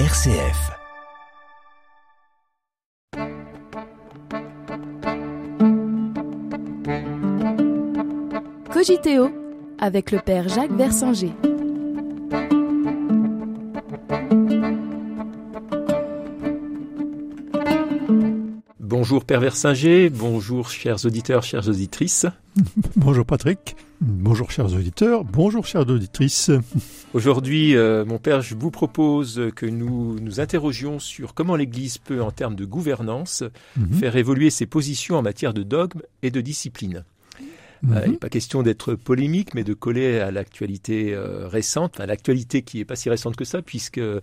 RCF. Cogiteo avec le père Jacques Versanger. Bonjour Père Versinger, bonjour chers auditeurs, chères auditrices. bonjour Patrick, bonjour chers auditeurs, bonjour chères auditrices. Aujourd'hui, euh, mon Père, je vous propose que nous nous interrogions sur comment l'Église peut, en termes de gouvernance, Mhm. faire évoluer ses positions en matière de dogme et de discipline. Mhm. Euh, il n'est pas question d'être polémique, mais de coller à l'actualité euh, récente, à l'actualité qui n'est pas si récente que ça, puisqu'elle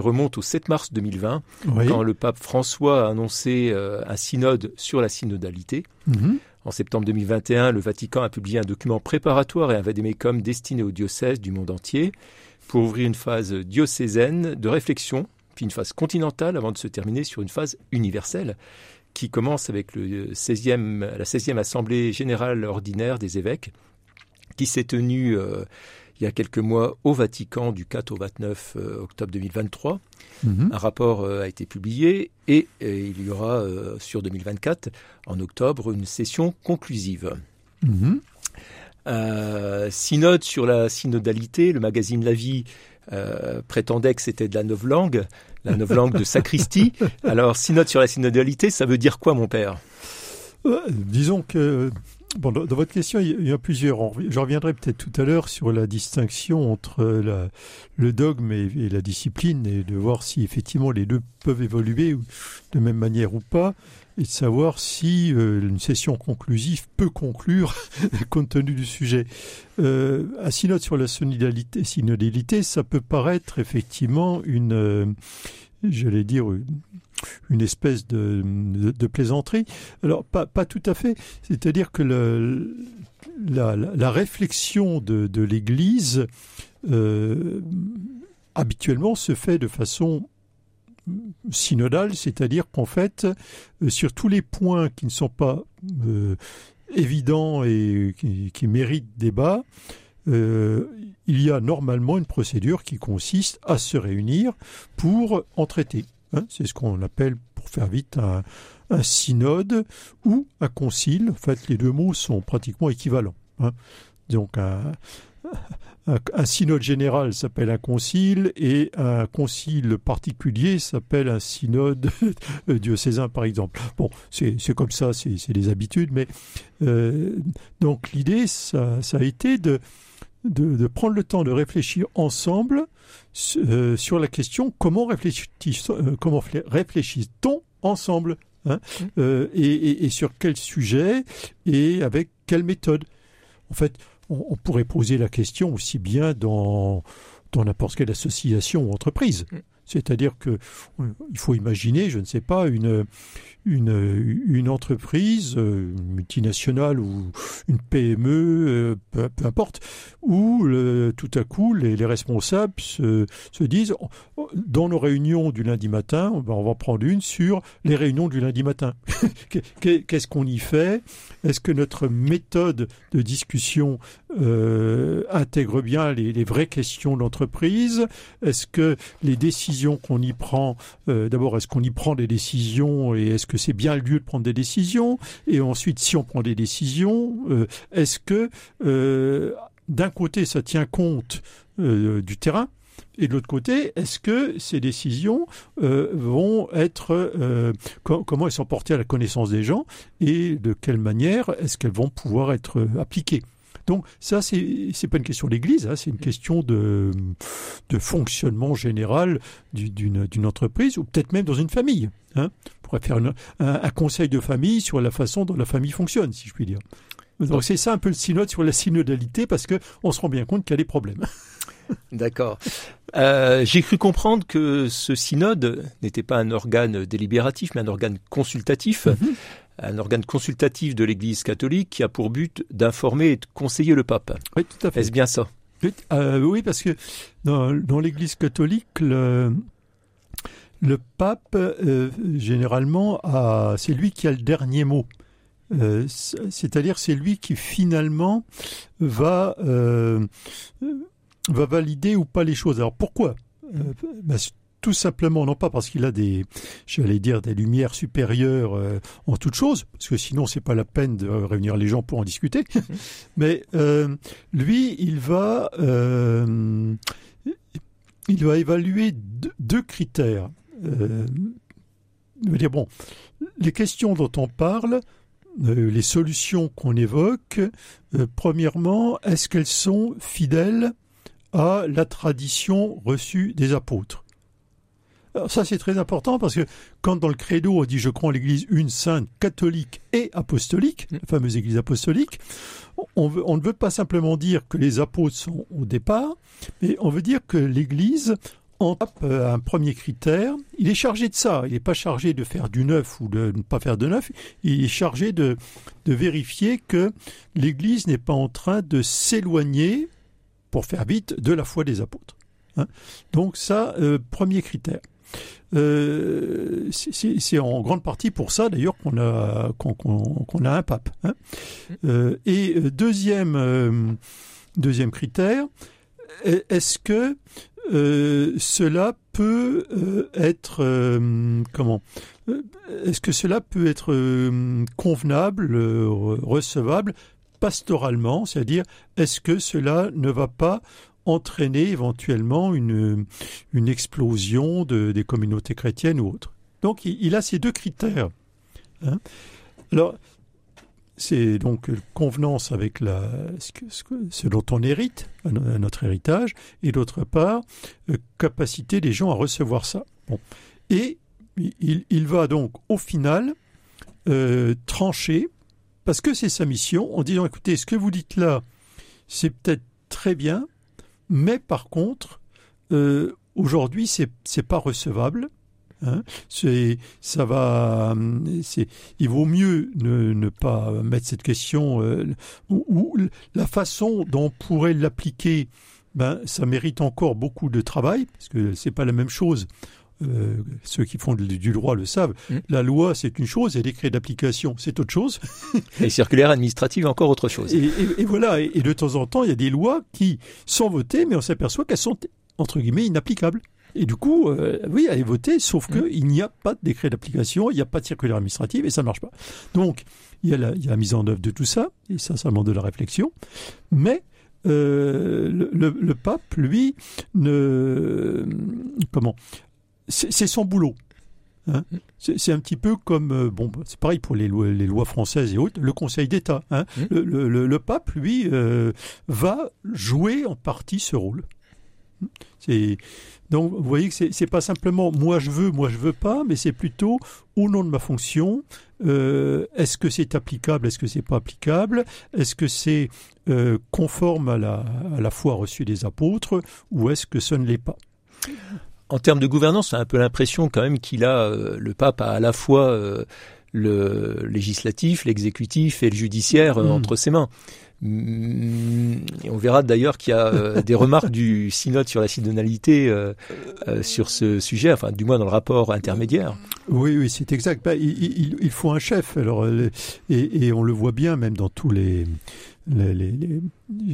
remonte au 7 mars 2020, Oui. quand le pape François a annoncé un synode sur la synodalité. Mhm. En septembre 2021, le Vatican a publié un document préparatoire et un vadémécum destiné aux diocèses du monde entier pour ouvrir une phase diocésaine de réflexion, puis une phase continentale avant de se terminer sur une phase universelle qui commence avec 16e, la 16e Assemblée générale ordinaire des évêques qui s'est tenue euh, il y a quelques mois au Vatican du 4 au 29 euh, octobre 2023. Mhm. Un rapport euh, a été publié et euh, il y aura euh, sur 2024, en octobre, une session conclusive. Mhm. Euh, synode sur la synodalité, le magazine La Vie euh, prétendait que c'était de la novlangue, la novlangue de sacristie. Alors, synode sur la synodalité, ça veut dire quoi, mon père? Disons que dans, votre question, il y a- plusieurs. On rev- Je reviendrai peut-être tout à l'heure sur la distinction entre la- le dogme et, la discipline et de voir si effectivement les deux peuvent évoluer de même manière ou pas et de savoir si euh, une session conclusive peut conclure compte tenu du sujet. Euh, un synode sur la synodalité, synodalité, ça peut paraître effectivement une, euh, j'allais dire, une, une espèce de, plaisanterie. Alors, pas, tout à fait. C'est-à-dire que la, réflexion de, l'Église, euh, habituellement, se fait de façon synodale, c'est-à-dire qu'en fait, euh, sur tous les points qui ne sont pas euh, évidents et qui, méritent débat, il y a normalement une procédure qui consiste à se réunir pour en traiter. Hein. C'est ce qu'on appelle, pour faire vite, un, synode ou un concile. En fait, les deux mots sont pratiquement équivalents. hein. Donc, un, synode général s'appelle un concile et un concile particulier s'appelle un synode diocésain, par exemple. Bon, c'est comme ça, c'est des habitudes, mais euh, donc l'idée, ça a été de, de, de prendre le temps de réfléchir ensemble euh, sur la question comment réfléchit- euh, comment flé- réfléchit-on ensemble hein, euh, et, et- et sur quel sujet et avec quelle méthode? En fait, on, on pourrait poser la question aussi bien dans, dans n'importe quelle association ou entreprise. Mm. C'est-à-dire que euh, il faut imaginer, je ne sais pas, une, entreprise, euh, une multinationale ou une PME, euh, peu, importe, où tout à coup les, les responsables se, se disent oh, dans nos réunions du lundi matin, on va prendre une sur les réunions du lundi matin. Qu'est- Qu'est-ce qu'on y fait? Est-ce que notre méthode de discussion euh, intègre bien les, vraies questions de l'entreprise Est-ce que les décisions qu'on y prend, euh, d'abord, est-ce qu'on y prend des décisions et est-ce que c'est bien le lieu de prendre des décisions? Et ensuite, si on prend des décisions, euh, est-ce que euh, d'un côté, ça tient compte du terrain et de l'autre côté, est-ce que ces décisions vont être euh, co- comment elles sont portées à la connaissance des gens et de quelle manière est-ce qu'elles vont pouvoir être appliquées? Donc ça, c'est c'est pas une question d'Église, hein, c'est une question de, de fonctionnement général du- d'une d'une entreprise ou peut-être même dans une famille. Hein. On pourrait faire une- un, un conseil de famille sur la façon dont la famille fonctionne, si je puis dire. Donc c'est ça un peu le synode sur la synodalité parce que on se rend bien compte qu'il y a des problèmes. D'accord. Euh, J'ai cru comprendre que ce synode n'était pas un organe délibératif, mais un organe consultatif. Mhm. Un organe consultatif de l'Église catholique qui a pour but d'informer et de conseiller le pape. Oui, tout à fait. Est-ce bien ça? Oui, euh, oui, parce que dans, dans l'Église catholique, le, le pape, euh, généralement, a, c'est lui qui a le dernier mot. Euh, C'est-à-dire, c'est lui qui finalement va, va valider ou pas les choses. Alors pourquoi? Ben, tout simplement, non pas parce qu'il a des, j'allais dire, des lumières supérieures euh, en toute chose, parce que sinon c'est pas la peine de réunir les gens pour en discuter, mais euh, lui, il va, euh, il va évaluer deux, deux critères. Dire, bon, les questions dont on parle, les solutions qu'on évoque, premièrement, est-ce qu'elles sont fidèles à la tradition reçue des apôtres? Alors ça c'est très important parce que quand dans le credo on dit je crois en l'Église une sainte catholique et apostolique, la fameuse Église apostolique, on, veut- on ne veut pas simplement dire que les apôtres sont au départ, mais on veut dire que l'Église en tape euh, un premier critère. Il est chargé de ça. Il n'est pas chargé de faire du neuf ou de ne pas faire de neuf. Il est chargé de, de vérifier que l'Église n'est pas en train de s'éloigner, pour faire vite, de la foi des apôtres. hein. Donc ça, euh, premier critère. Euh, c'est- en grande partie pour ça d'ailleurs qu'on a qu'on un pape. hein. Euh, et euh, deuxième euh, deuxième critère, est- est-ce que cela peut être comment Est-ce que cela peut être convenable, re- recevable pastoralement C'est-à-dire, est-ce que cela ne va pas entraîner éventuellement une, une explosion de, des communautés chrétiennes ou autres Donc, il, a ces deux critères. hein. Alors, c'est donc convenance avec la, ce, dont on hérite, notre héritage, et d'autre part, euh, capacité des gens à recevoir ça. Bon. Et il, il va donc au final euh, trancher, parce que c'est sa mission, en disant, écoutez, ce que vous dites là, c'est peut-être très bien, mais par contre, euh, aujourd'hui, c'est c'est pas recevable. Hein, c'est, ça va, hum, c'est, il vaut mieux ne, pas mettre cette question euh, la façon dont on pourrait l'appliquer. Ben, ça mérite encore beaucoup de travail parce que c'est pas la même chose. Euh, ceux qui font du droit le savent. Mm. La loi, c'est une chose, et les décrets d'application, c'est autre chose. Les circulaires administratives, encore autre chose. Et, et- et voilà, et, et de temps en temps, il y a des lois qui sont votées, mais on s'aperçoit qu'elles sont, entre guillemets, inapplicables. Et du coup, euh, oui, elle est votée, sauf Mm. qu'il n'y a pas de décret d'application, il n'y a pas de circulaire administrative, et ça ne marche pas. Donc, il y, a la, il y a la mise en œuvre de tout ça, et ça, ça demande de la réflexion. Mais euh, le, le- le pape, lui, ne... Comment C'est son boulot. hein. C'est un petit peu comme, euh, bon, bah, c'est pareil pour les lois, les lois françaises et autres, le Conseil d'État. hein. Mm. Le, le- le- le pape, lui, euh, va jouer en partie ce rôle. Donc vous voyez que c'est c'est pas simplement moi je veux, moi je veux pas, mais c'est plutôt au nom de ma fonction. euh, est-ce que c'est applicable, est-ce que c'est pas applicable, est-ce que c'est euh, conforme à la, à la foi reçue des apôtres, ou est-ce que ce ne l'est pas En termes de gouvernance, on a un peu l'impression quand même qu'il a, euh, le pape a à la fois euh, le législatif, l'exécutif et le judiciaire euh, Mm. entre ses mains. Mm, et on verra d'ailleurs qu'il y a euh, des remarques du synode sur la synodalité euh, euh, sur ce sujet, enfin du moins dans le rapport intermédiaire. Oui, oui, c'est exact. Ben, il, il- il faut un chef. Alors, euh, et, et on le voit bien même dans tous les, les, les- les-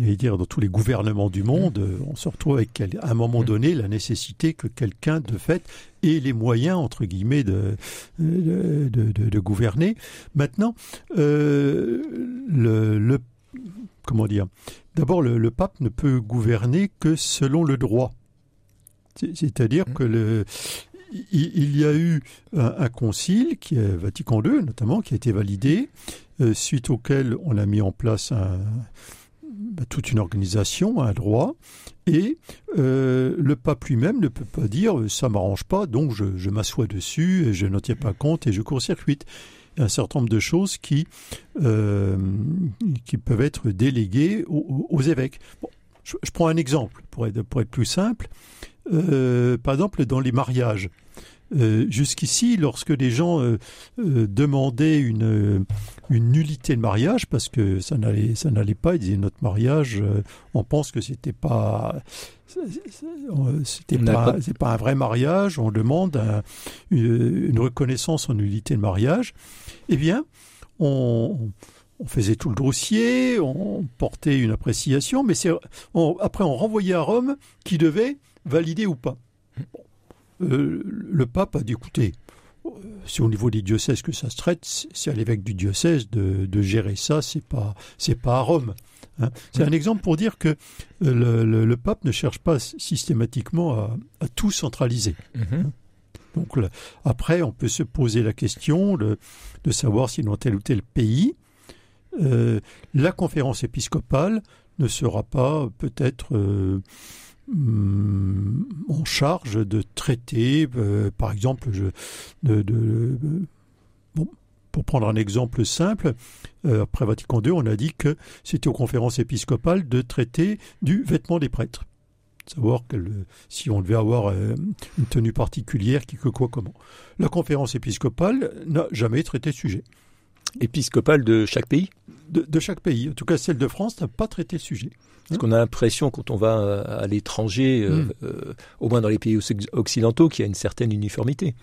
j'allais dire dans tous les gouvernements du monde. euh, On se retrouve avec à un moment Mm. donné la nécessité que quelqu'un de fait ait les moyens entre guillemets de de, de- de- de gouverner. Maintenant, euh, le, le comment dire? D'abord, le, le pape ne peut gouverner que selon le droit. C'est- C'est-à-dire Mm. que le, il, y a eu un, un concile, qui est Vatican II notamment, qui a été validé, euh, suite auquel on a mis en place un- bah, toute une organisation, un droit, et euh, le pape lui-même ne peut pas dire euh, ça m'arrange pas, donc je, je m'assois dessus, et je n'en tiens pas compte et je court-circuite. Un certain nombre de choses qui, euh, peuvent être déléguées aux, évêques. Je, prends un exemple pour être, pour être plus simple. Euh, par exemple, dans les mariages. Euh, Jusqu'ici, lorsque des gens euh, euh, demandaient une, une nullité de mariage parce que ça n'allait ça n'allait pas, ils disaient notre mariage, euh, on pense que c'était pas c'était pas, pas- c'est pas un vrai mariage, on demande un- une, une reconnaissance en nullité de mariage. Eh bien, on, on faisait tout le dossier, on portait une appréciation, mais c'est on- après on renvoyait à Rome qui devait valider ou pas. Bon. Le pape a dit écoutez, c'est au niveau des diocèses que ça se traite, c'est à l'évêque du diocèse de, gérer ça, c'est pas c'est pas à Rome. Hein. C'est un exemple pour dire que le, pape ne cherche pas systématiquement à, tout centraliser. Mm-hmm. Donc après, on peut se poser la question de, savoir si dans tel ou tel pays, euh, la conférence épiscopale ne sera pas peut-être euh, en charge de traiter, euh, par exemple, de, pour prendre un exemple simple, après Vatican II, on a dit que c'était aux conférences épiscopales de traiter du vêtement des prêtres savoir que si on devait avoir euh, une tenue particulière, qui que quoi, comment. La conférence épiscopale n'a jamais traité ce sujet. Épiscopale de chaque pays de, chaque pays. En tout cas, celle de France n'a pas traité le sujet. Parce qu'on a l'impression, quand on va à l'étranger, euh, hmm. euh, au moins dans les pays occidentaux, qu'il y a une certaine uniformité.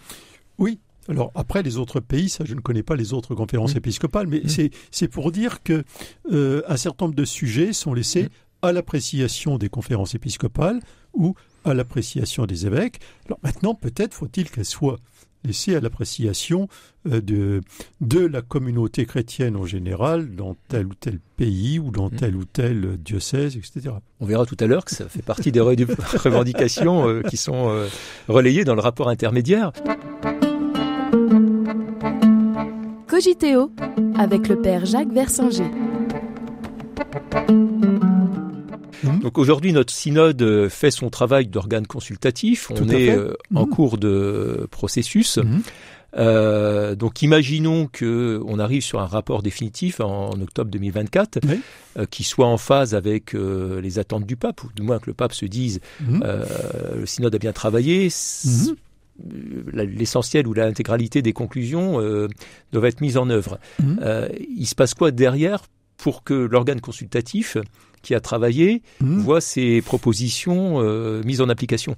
Oui, alors après les autres pays, ça je ne connais pas les autres conférences hmm. épiscopales, mais hmm. c'est pour dire que un certain nombre de sujets sont laissés à l'appréciation des conférences épiscopales ou à l'appréciation des évêques. Alors maintenant, peut-être faut-il qu'elles soient laissées à l'appréciation euh, de, de la communauté chrétienne en général dans tel ou tel pays ou dans mmh. tel ou tel diocèse, etc. On verra tout à l'heure que ça fait partie des revendications euh, qui sont euh, relayées dans le rapport intermédiaire. Cogiteo avec le père Jacques Versinger. Mhm. Donc aujourd'hui, notre synode euh, fait son travail d'organe consultatif. On est euh, en mhm. cours de processus. Mhm. Euh, donc imaginons que on arrive sur un rapport définitif en, octobre 2024 qui soit en phase avec les attentes du pape, ou du moins que le pape se dise le synode a bien travaillé. L'essentiel ou l'intégralité des conclusions doivent être mises en œuvre. il se passe quoi derrière pour que l'organe consultatif qui a travaillé mmh. voit ses propositions euh, mises en application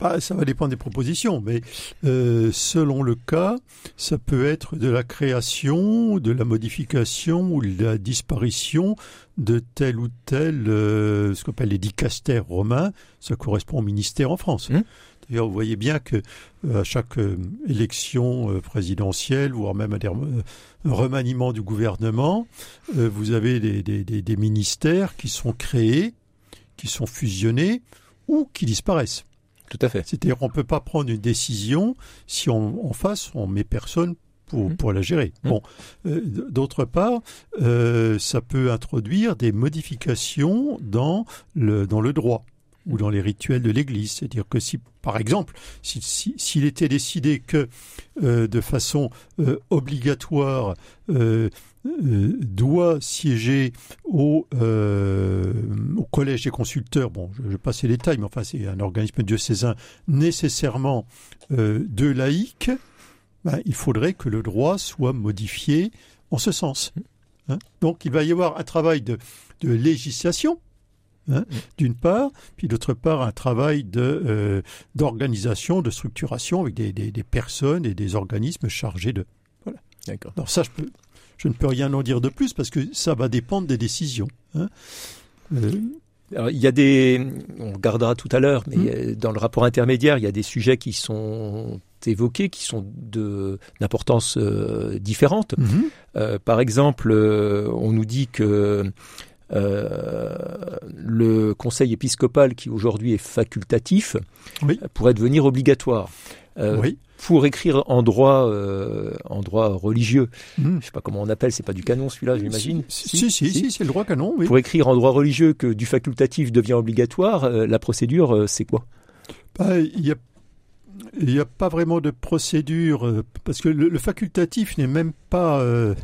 bah, ça va dépendre des propositions, mais euh, selon le cas, ça peut être de la création, de la modification ou de la disparition de tel ou tel, euh, ce qu'on appelle les dicastères romains, ça correspond au ministère en France. Mmh. Vous voyez bien que à chaque élection présidentielle, voire même des remaniement du gouvernement, euh, vous avez des, ministères qui sont créés, qui sont fusionnés ou qui disparaissent. Tout à fait. C'est-à-dire qu'on ne peut pas prendre une décision si on, en face on met personne pour, mmh. pour la gérer. Mmh. Bon, euh, d'autre part, euh, ça peut introduire des modifications dans le dans le droit ou dans les rituels de l'Église. C'est-à-dire que si, par exemple, s'il était décidé que euh, de façon euh, obligatoire euh, doit siéger au, collège des consulteurs, bon, je, je passe les détails, mais enfin c'est un organisme diocésain nécessairement de laïque, ben, il faudrait que le droit soit modifié en ce sens. Hein? Donc il va y avoir un travail de législation Hein, d'une part, puis d'autre part un travail de euh, d'organisation, de structuration avec des, des, personnes et des organismes chargés de. Voilà. D'accord. Alors ça, je peux, je ne peux rien en dire de plus parce que ça va dépendre des décisions. Hein. Euh, alors, il y a des, on regardera tout à l'heure, mais mm. dans le rapport intermédiaire, il y a des sujets qui sont évoqués, qui sont de d'importance euh, différente. Mm-hmm. par exemple, on nous dit que le conseil épiscopal, qui aujourd'hui est facultatif, pourrait devenir obligatoire. Euh, pour écrire en droit, euh, en droit religieux, je hmm. je sais pas comment on appelle, c'est pas du canon celui-là, j'imagine. Si, si, si, c'est le droit canon. Pour écrire en droit religieux que du facultatif devient obligatoire, la procédure, c'est quoi? Bah, Il y a il n'y a pas vraiment de procédure euh, parce que le, facultatif n'est même pas. Euh,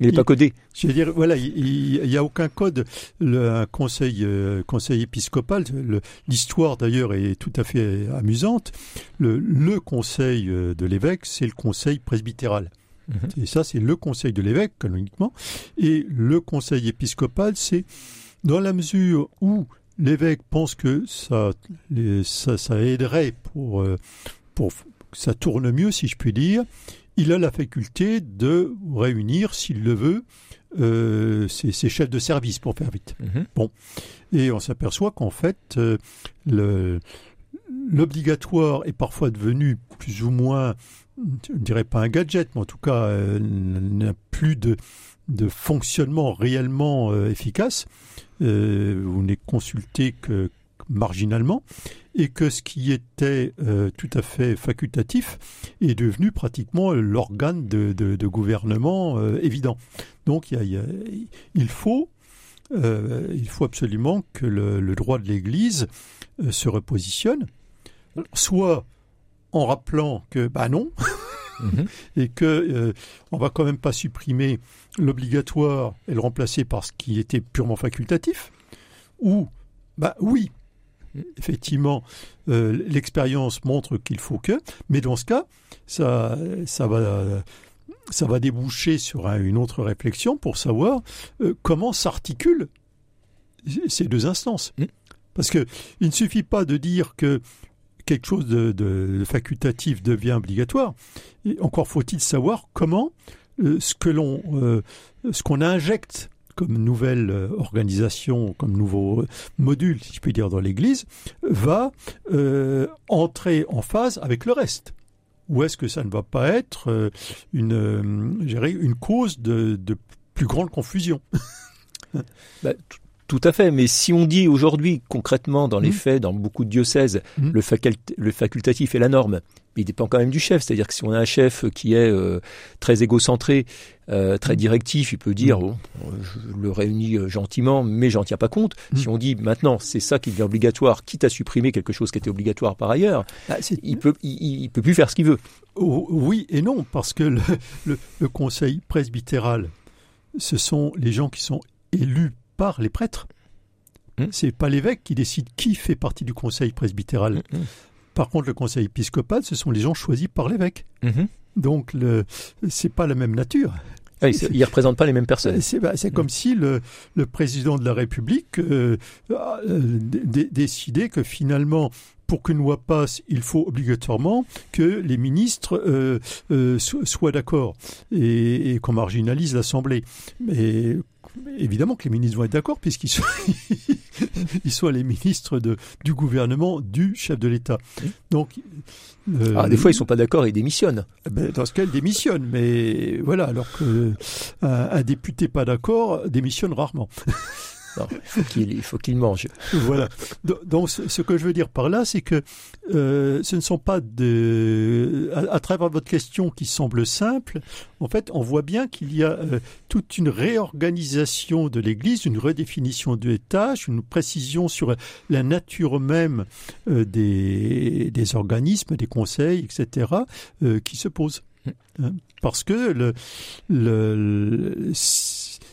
il n'est pas codé. Je veux dire, voilà, il n'y a aucun code. Le, un conseil, euh, conseil épiscopal, l'histoire d'ailleurs est tout à fait amusante. Le, le conseil de l'évêque, c'est le conseil presbytéral. Mhm. Et ça, c'est le conseil de l'évêque, canoniquement. Et le conseil épiscopal, c'est dans la mesure où l'évêque pense que ça, ça, ça aiderait pour, pour que ça tourne mieux, si je puis dire, il a la faculté de réunir, s'il le veut, euh, ses, chefs de service, pour faire vite. Mhm. Bon. Et on s'aperçoit qu'en fait, euh, l'obligatoire est parfois devenu plus ou moins, je ne dirais pas un gadget, mais en tout cas euh, n'a plus de, de fonctionnement réellement euh, efficace. Vous n'est consulté que marginalement et que ce qui était euh, tout à fait facultatif est devenu pratiquement l'organe de, de, de, gouvernement euh, évident. Donc il, y a, il faut euh, il faut absolument que le, le droit de l'Église se repositionne, soit en rappelant que bah non, mmh. et que euh, on va quand même pas supprimer l'obligatoire et le remplacer par ce qui était purement facultatif, ou bah oui, effectivement, euh, l'expérience montre qu'il faut que, mais dans ce cas, ça, ça va ça va déboucher sur un, une autre réflexion pour savoir euh, comment s'articulent ces deux instances. Mmh. Parce que il ne suffit pas de dire que quelque chose de, de facultatif devient obligatoire. Et encore faut-il savoir comment euh, ce que l'on, ce qu'on injecte comme nouvelle euh, organisation, comme nouveau module, si je puis dire, dans l'Église, va euh, entrer en phase avec le reste. Ou est-ce que ça ne va pas être euh, une, euh, une cause de, de, plus grande confusion? Bah, tout à fait, mais si on dit aujourd'hui concrètement dans les mmh. faits, dans beaucoup de diocèses, mmh. le, facult le, facultatif est la norme, mais il dépend quand même du chef. C'est-à-dire que si on a un chef qui est euh, très égocentré, euh, très directif, il peut dire, mmh. oh, je le réunis euh, gentiment, mais j'en tiens pas compte. Si on dit maintenant c'est ça qui devient obligatoire, quitte à supprimer quelque chose qui était obligatoire par ailleurs, ah, il peut il, il, peut plus faire ce qu'il veut. Oh, oui et non, parce que le, le, le conseil presbytéral, ce sont les gens qui sont élus par les prêtres. Mmh. C'est pas l'évêque qui décide qui fait partie du conseil presbytéral. Mmh. Par contre, le conseil épiscopal, ce sont les gens choisis par l'évêque. Mmh. Donc, le, c'est pas la même nature. Ah, ils ne représentent pas les mêmes personnes. C'est bah, comme si le, le, président de la République euh, euh, décidait que finalement, pour qu'une loi passe, il faut obligatoirement que les ministres euh, soient d'accord et, et qu'on marginalise l'Assemblée. Mais évidemment que les ministres vont être d'accord puisqu'ils sont, ils sont les ministres de, du gouvernement du chef de l'État. Donc, euh, ah, des fois, ils sont pas d'accord et ils démissionnent. Ben, dans ce cas, ils démissionnent. Mais voilà, alors que un, un député pas d'accord démissionne rarement. Il faut qu'il mange. Voilà. Donc ce que je veux dire par là, c'est que euh, ce ne sont pas de à, travers votre question qui semble simple, en fait, on voit bien qu'il y a euh, toute une réorganisation de l'Église, une redéfinition des tâches, une précision sur la nature même euh, des, des organismes, des conseils, etc., qui se pose. Hein, parce que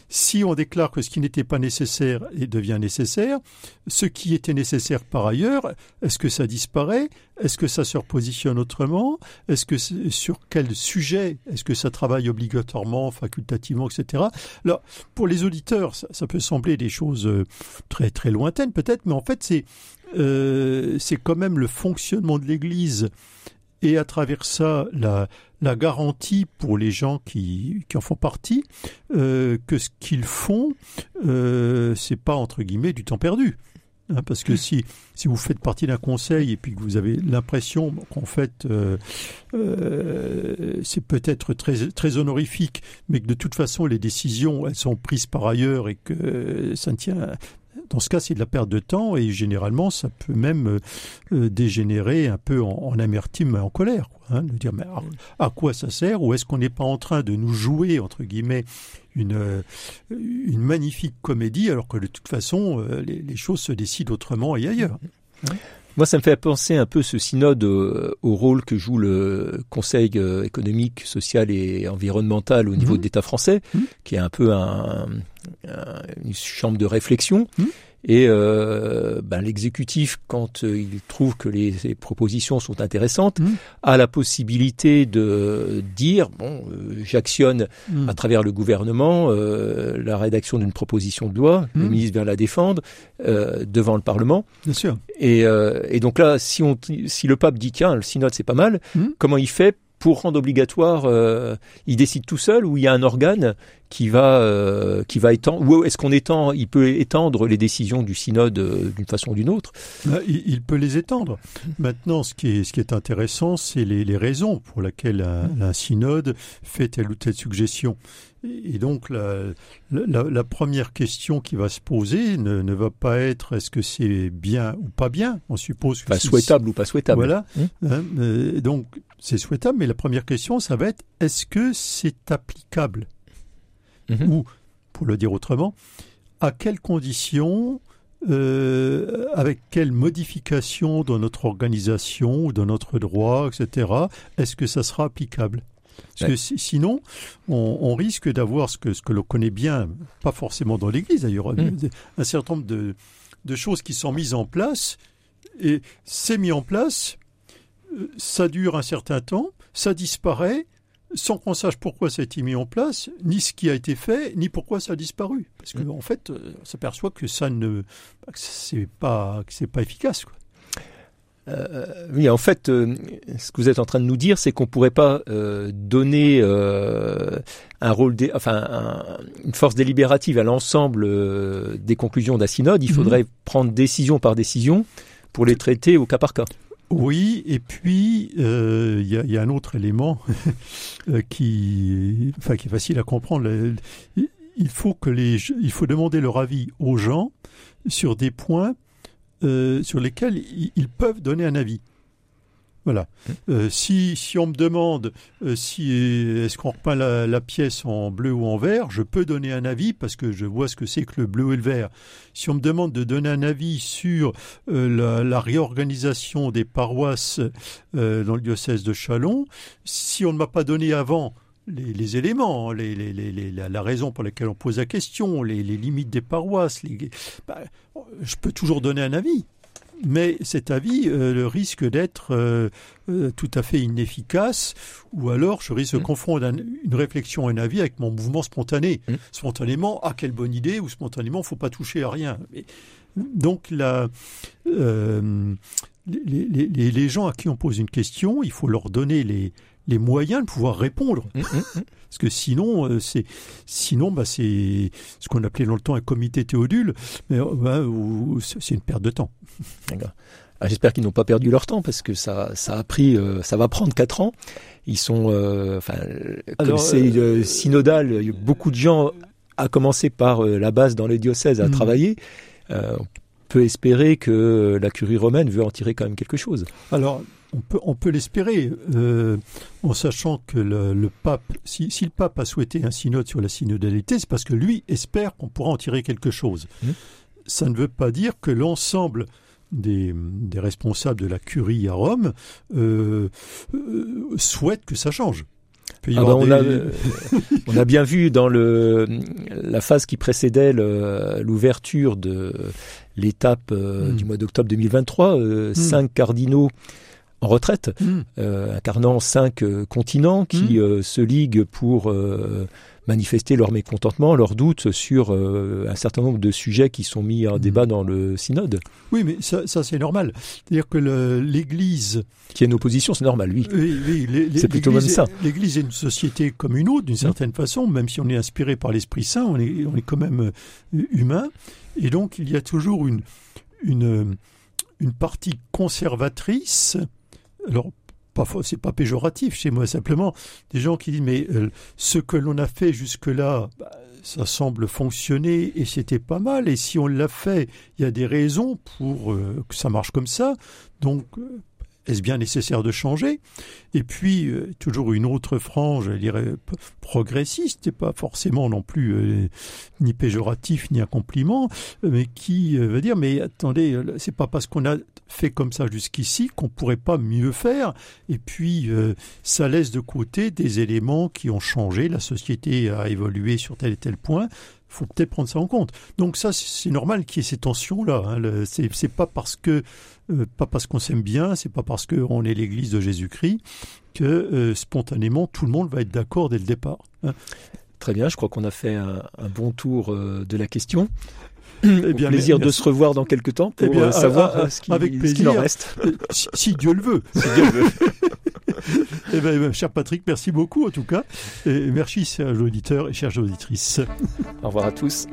si on déclare que ce qui n'était pas nécessaire devient nécessaire, ce qui était nécessaire par ailleurs, est-ce que ça disparaît? Est-ce que ça se repositionne autrement? Est-ce que sur quel sujet? Est-ce que ça travaille obligatoirement, facultativement, etc. Alors, pour les auditeurs, ça, ça peut sembler des choses euh, très très lointaines peut-être, mais en fait c'est euh, c'est quand même le fonctionnement de l'Église. Et à travers ça la, la garantie pour les gens qui, en font partie euh, que ce qu'ils font, euh, c'est pas entre guillemets du temps perdu. Hein, parce que si, vous faites partie d'un conseil et puis que vous avez l'impression qu'en fait euh, c'est peut-être très, très honorifique, mais que de toute façon les décisions elles sont prises par ailleurs et que ça ne tient dans ce cas, c'est de la perte de temps et généralement, ça peut même euh, dégénérer un peu en, en amertume, en colère. Hein, de dire, mais à, quoi ça sert Ou est-ce qu'on n'est pas en train de nous jouer, entre guillemets, une, euh, magnifique comédie, alors que de toute façon, euh, les, les, choses se décident autrement et ailleurs hein moi, ça me fait penser un peu ce synode au, au rôle que joue le Conseil économique, social et environnemental au niveau mmh. de l'État français, mmh. qui est un peu un, un, une chambre de réflexion. Mmh. Et euh, ben, l'exécutif, quand euh, il trouve que les, les, propositions sont intéressantes, mmh. a la possibilité de dire bon, euh, j'actionne mmh. à travers le gouvernement euh, la rédaction d'une proposition de loi, mmh. le ministre vient la défendre euh, devant le Parlement. Bien sûr. Et, euh, et, donc là, si, on, si le pape dit tiens, le synode c'est pas mal, comment il fait pour rendre obligatoire, euh, il décide tout seul ou il y a un organe qui va euh, qui va étendre ou est-ce qu'on étend il peut étendre les décisions du synode euh, d'une façon ou d'une autre? Bah, il, peut les étendre. Maintenant ce qui est ce qui est intéressant c'est les, les, raisons pour lesquelles un, un, synode fait telle ou telle suggestion et donc la, la, la, première question qui va se poser ne, ne va pas être est-ce que c'est bien ou pas bien? On suppose que pas souhaitable ou pas souhaitable voilà hum. hein, euh, donc c'est souhaitable mais la première question ça va être est-ce que c'est applicable? Mhm. Ou, pour le dire autrement, à quelles conditions, euh, avec quelles modifications dans notre organisation ou dans notre droit, etc., est-ce que ça sera applicable? Parce que sinon, on, risque d'avoir ce que, ce que l'on connaît bien, pas forcément dans l'Église d'ailleurs, mhm. un certain nombre de, de, choses qui sont mises en place, et c'est mis en place, euh, ça dure un certain temps, ça disparaît, sans qu'on sache pourquoi ça a été mis en place, ni ce qui a été fait, ni pourquoi ça a disparu. Parce qu'en mm. en fait, euh, on s'aperçoit que ça ne, c'est pas, c'est pas efficace. Quoi. Euh, oui, en fait, euh, ce que vous êtes en train de nous dire, c'est qu'on pourrait pas donner un rôle, enfin, une force délibérative à l'ensemble des conclusions d'un synode. Il mm-hmm. faudrait prendre décision par décision pour les traiter au cas par cas. Oui, et puis euh, il y, a un autre élément euh, qui, enfin, qui est facile à comprendre. Il faut que les, il faut demander leur avis aux gens sur des points euh, sur lesquels ils peuvent donner un avis. Voilà. Euh, si, si on me demande euh, si est-ce qu'on repeint la, pièce en bleu ou en vert, je peux donner un avis parce que je vois ce que c'est que le bleu et le vert. Si on me demande de donner un avis sur la, la, réorganisation des paroisses dans le diocèse de Chalon, si on ne m'a pas donné avant les, les éléments, les, les, la, raison pour laquelle on pose la question, les, limites des paroisses, bah, je peux toujours donner un avis mais cet avis euh, risque d'être euh, euh, tout à fait inefficace, ou alors je risque de mmh. confondre une réflexion, un avis avec mon mouvement spontané. Mmh. Spontanément, ah quelle bonne idée, ou spontanément, faut pas toucher à rien. donc la, les, les, gens à qui on pose une question, il faut leur donner les, les moyens de pouvoir répondre. Mmh, Parce que sinon, euh, c'est sinon, bah, c'est ce qu'on appelait longtemps un comité théodule, mais euh, bah, c'est une perte de temps. Ah, j'espère qu'ils n'ont pas perdu leur temps parce que ça, ça a pris, euh, ça va prendre quatre ans. Ils sont, enfin, comme c'est synodal, beaucoup de gens, à commencer par la base dans les diocèses, à mmh. travailler. on peut espérer que la curie romaine veut en tirer quand même quelque chose. Alors, on peut, on peut l'espérer, euh, en sachant que le, pape, si, le pape a souhaité un synode sur la synodalité, c'est parce que lui espère qu'on pourra en tirer quelque chose. Mmh. Ça ne veut pas dire que l'ensemble des, responsables de la curie à Rome euh, euh, souhaitent que ça change. Ah bah, on, a, bien vu dans le, la phase qui précédait l'ouverture de l'étape mmh. du mois d'octobre 2023, cinq cardinaux en retraite, hmm. euh, incarnant cinq euh, continents qui hmm. euh, se liguent pour manifester leur mécontentement, leurs doutes sur un certain nombre de sujets qui sont mis en hmm. débat dans le synode. Oui, mais ça, c'est normal. C'est-à-dire que l'Église... Qui est une opposition, c'est normal, oui. oui, c'est plutôt même ça. L'Église est une société comme une autre, d'une certaine façon, même si on est inspiré par l'Esprit Saint, on est, on est quand même humain. Et donc, il y a toujours une, une, une partie conservatrice alors parfois c'est pas péjoratif chez moi, simplement des gens qui disent mais euh, ce que l'on a fait jusque-là, bah, ça semble fonctionner et c'était pas mal, et si on l'a fait, il y a des raisons pour euh, que ça marche comme ça, donc euh, est-ce bien nécessaire de changer? Et puis, euh, toujours une autre frange, je dirais, progressiste, et pas forcément non plus euh, ni péjoratif ni un compliment, mais qui euh, veut dire, mais attendez, c'est pas parce qu'on a fait comme ça jusqu'ici qu'on pourrait pas mieux faire, et puis ça laisse de côté des éléments qui ont changé, la société a évolué sur tel et tel point, faut peut-être prendre ça en compte. Donc ça, c'est normal qu'il y ait ces tensions-là. Hein. C'est pas parce que euh, pas parce qu'on s'aime bien, c'est pas parce qu'on est l'Église de Jésus-Christ que euh, spontanément tout le monde va être d'accord dès le départ. Hein. Très bien, je crois qu'on a fait un, bon tour euh, de la question. Eh bien, plaisir de se revoir dans quelques temps eh pour bien, euh, ah, savoir ah, ah, euh, ce qu'il qu en reste. Euh, si, Dieu le veut. Eh bien, cher Patrick, merci beaucoup en tout cas. Et merci, chers auditeurs et chères auditrices. Au revoir à tous.